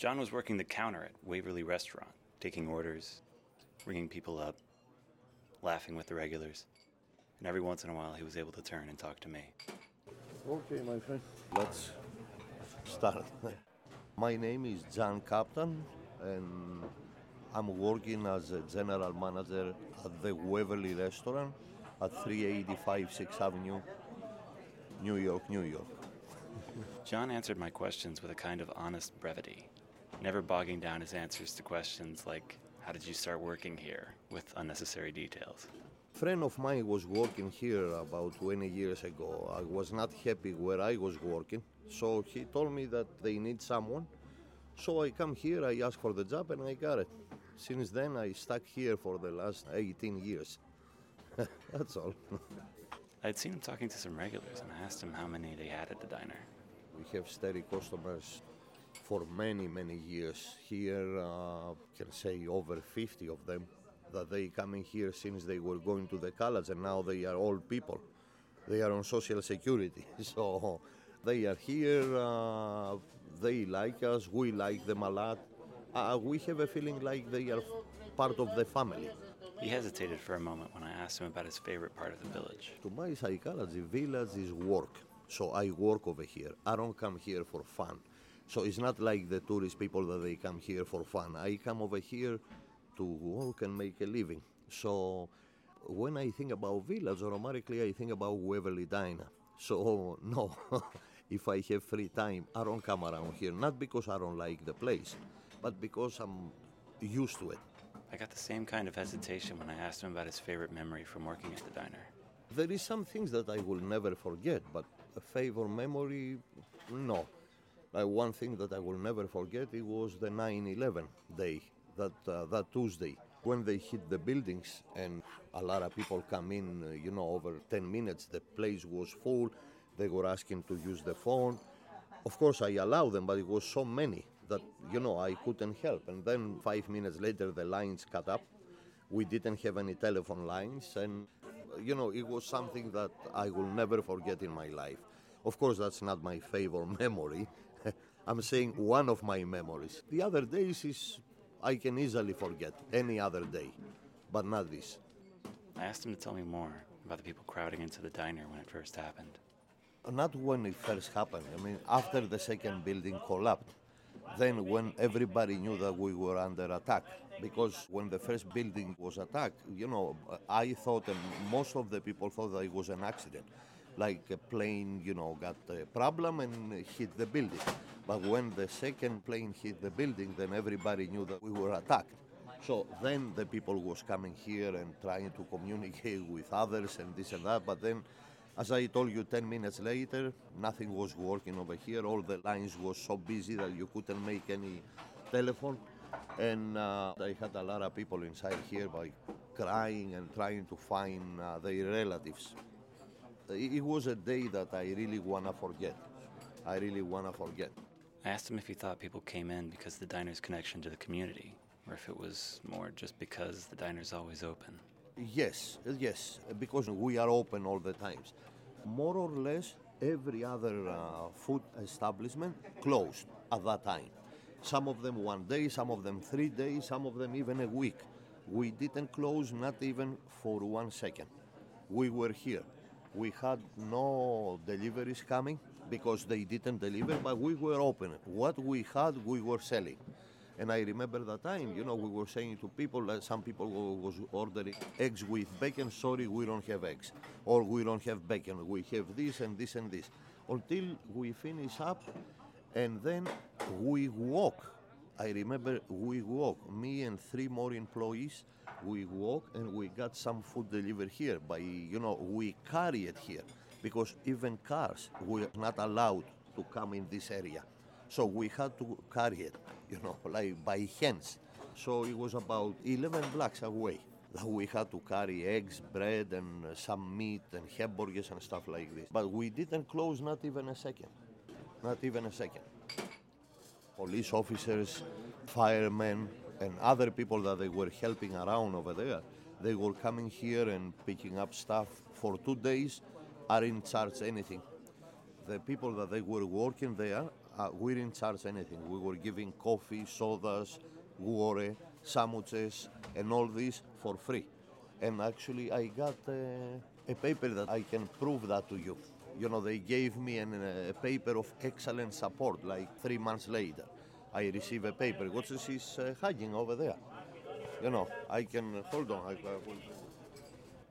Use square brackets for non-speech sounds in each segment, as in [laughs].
John was working the counter at Waverly Restaurant, taking orders, ringing people up, laughing with the regulars. And every once in a while, he was able to turn and talk to me. Okay, my friend. Let's start. My name is John Captain, and I'm working as a general manager at the Waverly Restaurant at 385 6th Avenue, New York, New York. John answered my questions with a kind of honest brevity, never bogging down his answers to questions like, How did you start working here? with unnecessary details. friend of mine was working here about 20 years ago. I was not happy where I was working, so he told me that they need someone. So I come here, I ask for the job, and I got it. Since then, I stuck here for the last 18 years. [laughs] That's all. [laughs] I'd seen him talking to some regulars and I asked him how many they had at the diner. We have steady customers for many, many years. Here, uh, can say over 50 of them that they coming here since they were going to the college, and now they are old people. They are on social security, [laughs] so they are here. Uh, they like us. We like them a lot. Uh, we have a feeling like they are part of the family. He hesitated for a moment when I asked him about his favorite part of the village. To my psychology, village is work. So I work over here. I don't come here for fun. So it's not like the tourist people that they come here for fun. I come over here to work and make a living. So when I think about village, automatically I think about Waverly Diner. So [laughs] no, if I have free time, I don't come around here. Not because I don't like the place, but because I'm used to it. I got the same kind of hesitation when I asked him about his favorite memory from working at the diner. There is some things that I will never forget, but a favorite memory, no. Like one thing that I will never forget, it was the 9/11 day, that uh, that Tuesday, when they hit the buildings and a lot of people come in. uh, You know, over 10 minutes, the place was full. They were asking to use the phone. Of course, I allowed them, but it was so many that you know I couldn't help. And then five minutes later, the lines cut up. We didn't have any telephone lines, and you know it was something that I will never forget in my life. Of course, that's not my favorite [laughs] memory. [laughs] I'm saying one of my memories. The other days is I can easily forget any other day, but not this. I asked him to tell me more about the people crowding into the diner when it first happened. Not when it first happened. I mean, after the second building collapsed, then when everybody knew that we were under attack. Because when the first building was attacked, you know, I thought, and most of the people thought that it was an accident. Like a plane, you know, got a problem and hit the building. But when the second plane hit the building, then everybody knew that we were attacked. So then the people was coming here and trying to communicate with others and this and that. But then, as I told you, 10 minutes later, nothing was working over here. All the lines was so busy that you couldn't make any telephone. And uh, I had a lot of people inside here by crying and trying to find uh, their relatives. It was a day that I really wanna forget. I really wanna forget. I asked him if he thought people came in because of the diner's connection to the community, or if it was more just because the diner's always open. Yes, yes, because we are open all the times. More or less, every other uh, food establishment closed at that time. Some of them one day, some of them three days, some of them even a week. We didn't close not even for one second. We were here. We had no deliveries coming because they didn't deliver, but we were open. What we had, we were selling. And I remember that time, you know, we were saying to people that some people was ordering eggs with bacon. Sorry, we don't have eggs, or we don't have bacon. We have this and this and this, until we finish up, and then we walk. I remember we walk. Me and three more employees. We walk and we got some food delivered here. By you know, we carry it here because even cars were not allowed to come in this area. So we had to carry it, you know, [laughs] like by hands. So it was about 11 blocks away that we had to carry eggs, bread, and some meat and hamburgers and stuff like this. But we didn't close not even a second. Not even a second. Police officers, firemen, and other people that they were helping around over there, they were coming here and picking up stuff for two days, aren't charged anything the people that they were working there Uh, we didn't charge anything. We were giving coffee, sodas, water, sandwiches, and all this for free. And actually, I got uh, a paper that I can prove that to you. You know, they gave me an, uh, a paper of excellent support. Like three months later, I receive a paper. What is this uh, over there? You know, I can hold on. I, I will.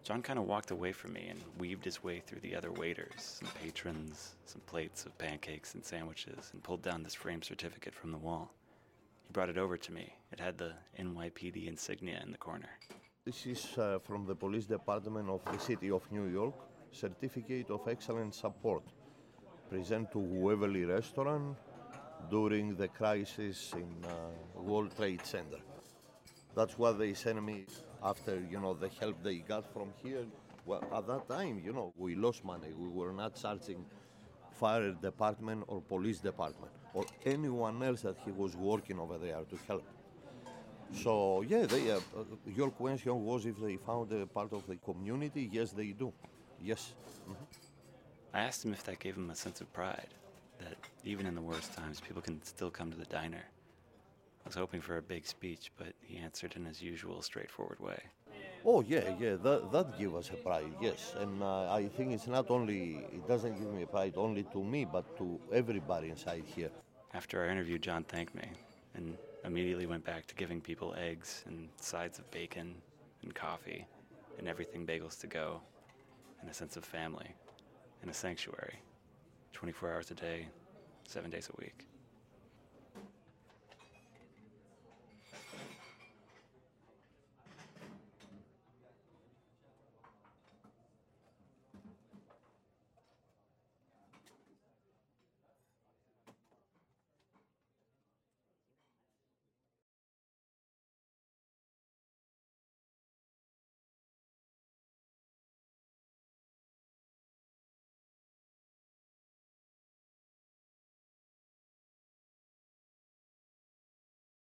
John kind of walked away from me and weaved his way through the other waiters, some patrons, some plates of pancakes and sandwiches, and pulled down this framed certificate from the wall. He brought it over to me. It had the NYPD insignia in the corner. This is uh, from the police department of the city of New York. Certificate of excellent support. Present to Waverly Restaurant during the crisis in uh, World Trade Center. That's what they sent me after you know the help they got from here. Well, at that time, you know, we lost money. We were not charging fire department or police department or anyone else that he was working over there to help. So yeah, they, uh, uh, your question was if they found a part of the community. Yes, they do. Yes. Mhm. I asked him if that gave him a sense of pride, that even in the worst times, people can still come to the diner. I was hoping for a big speech, but he answered in his usual straightforward way. Oh yeah, yeah. That that give us a pride. Yes, and uh, I think it's not only it doesn't give me pride only to me, but to everybody inside here. After our interview, John thanked me and immediately went back to giving people eggs and sides of bacon and coffee and everything bagels to go and a sense of family and a sanctuary 24 hours a day, seven days a week.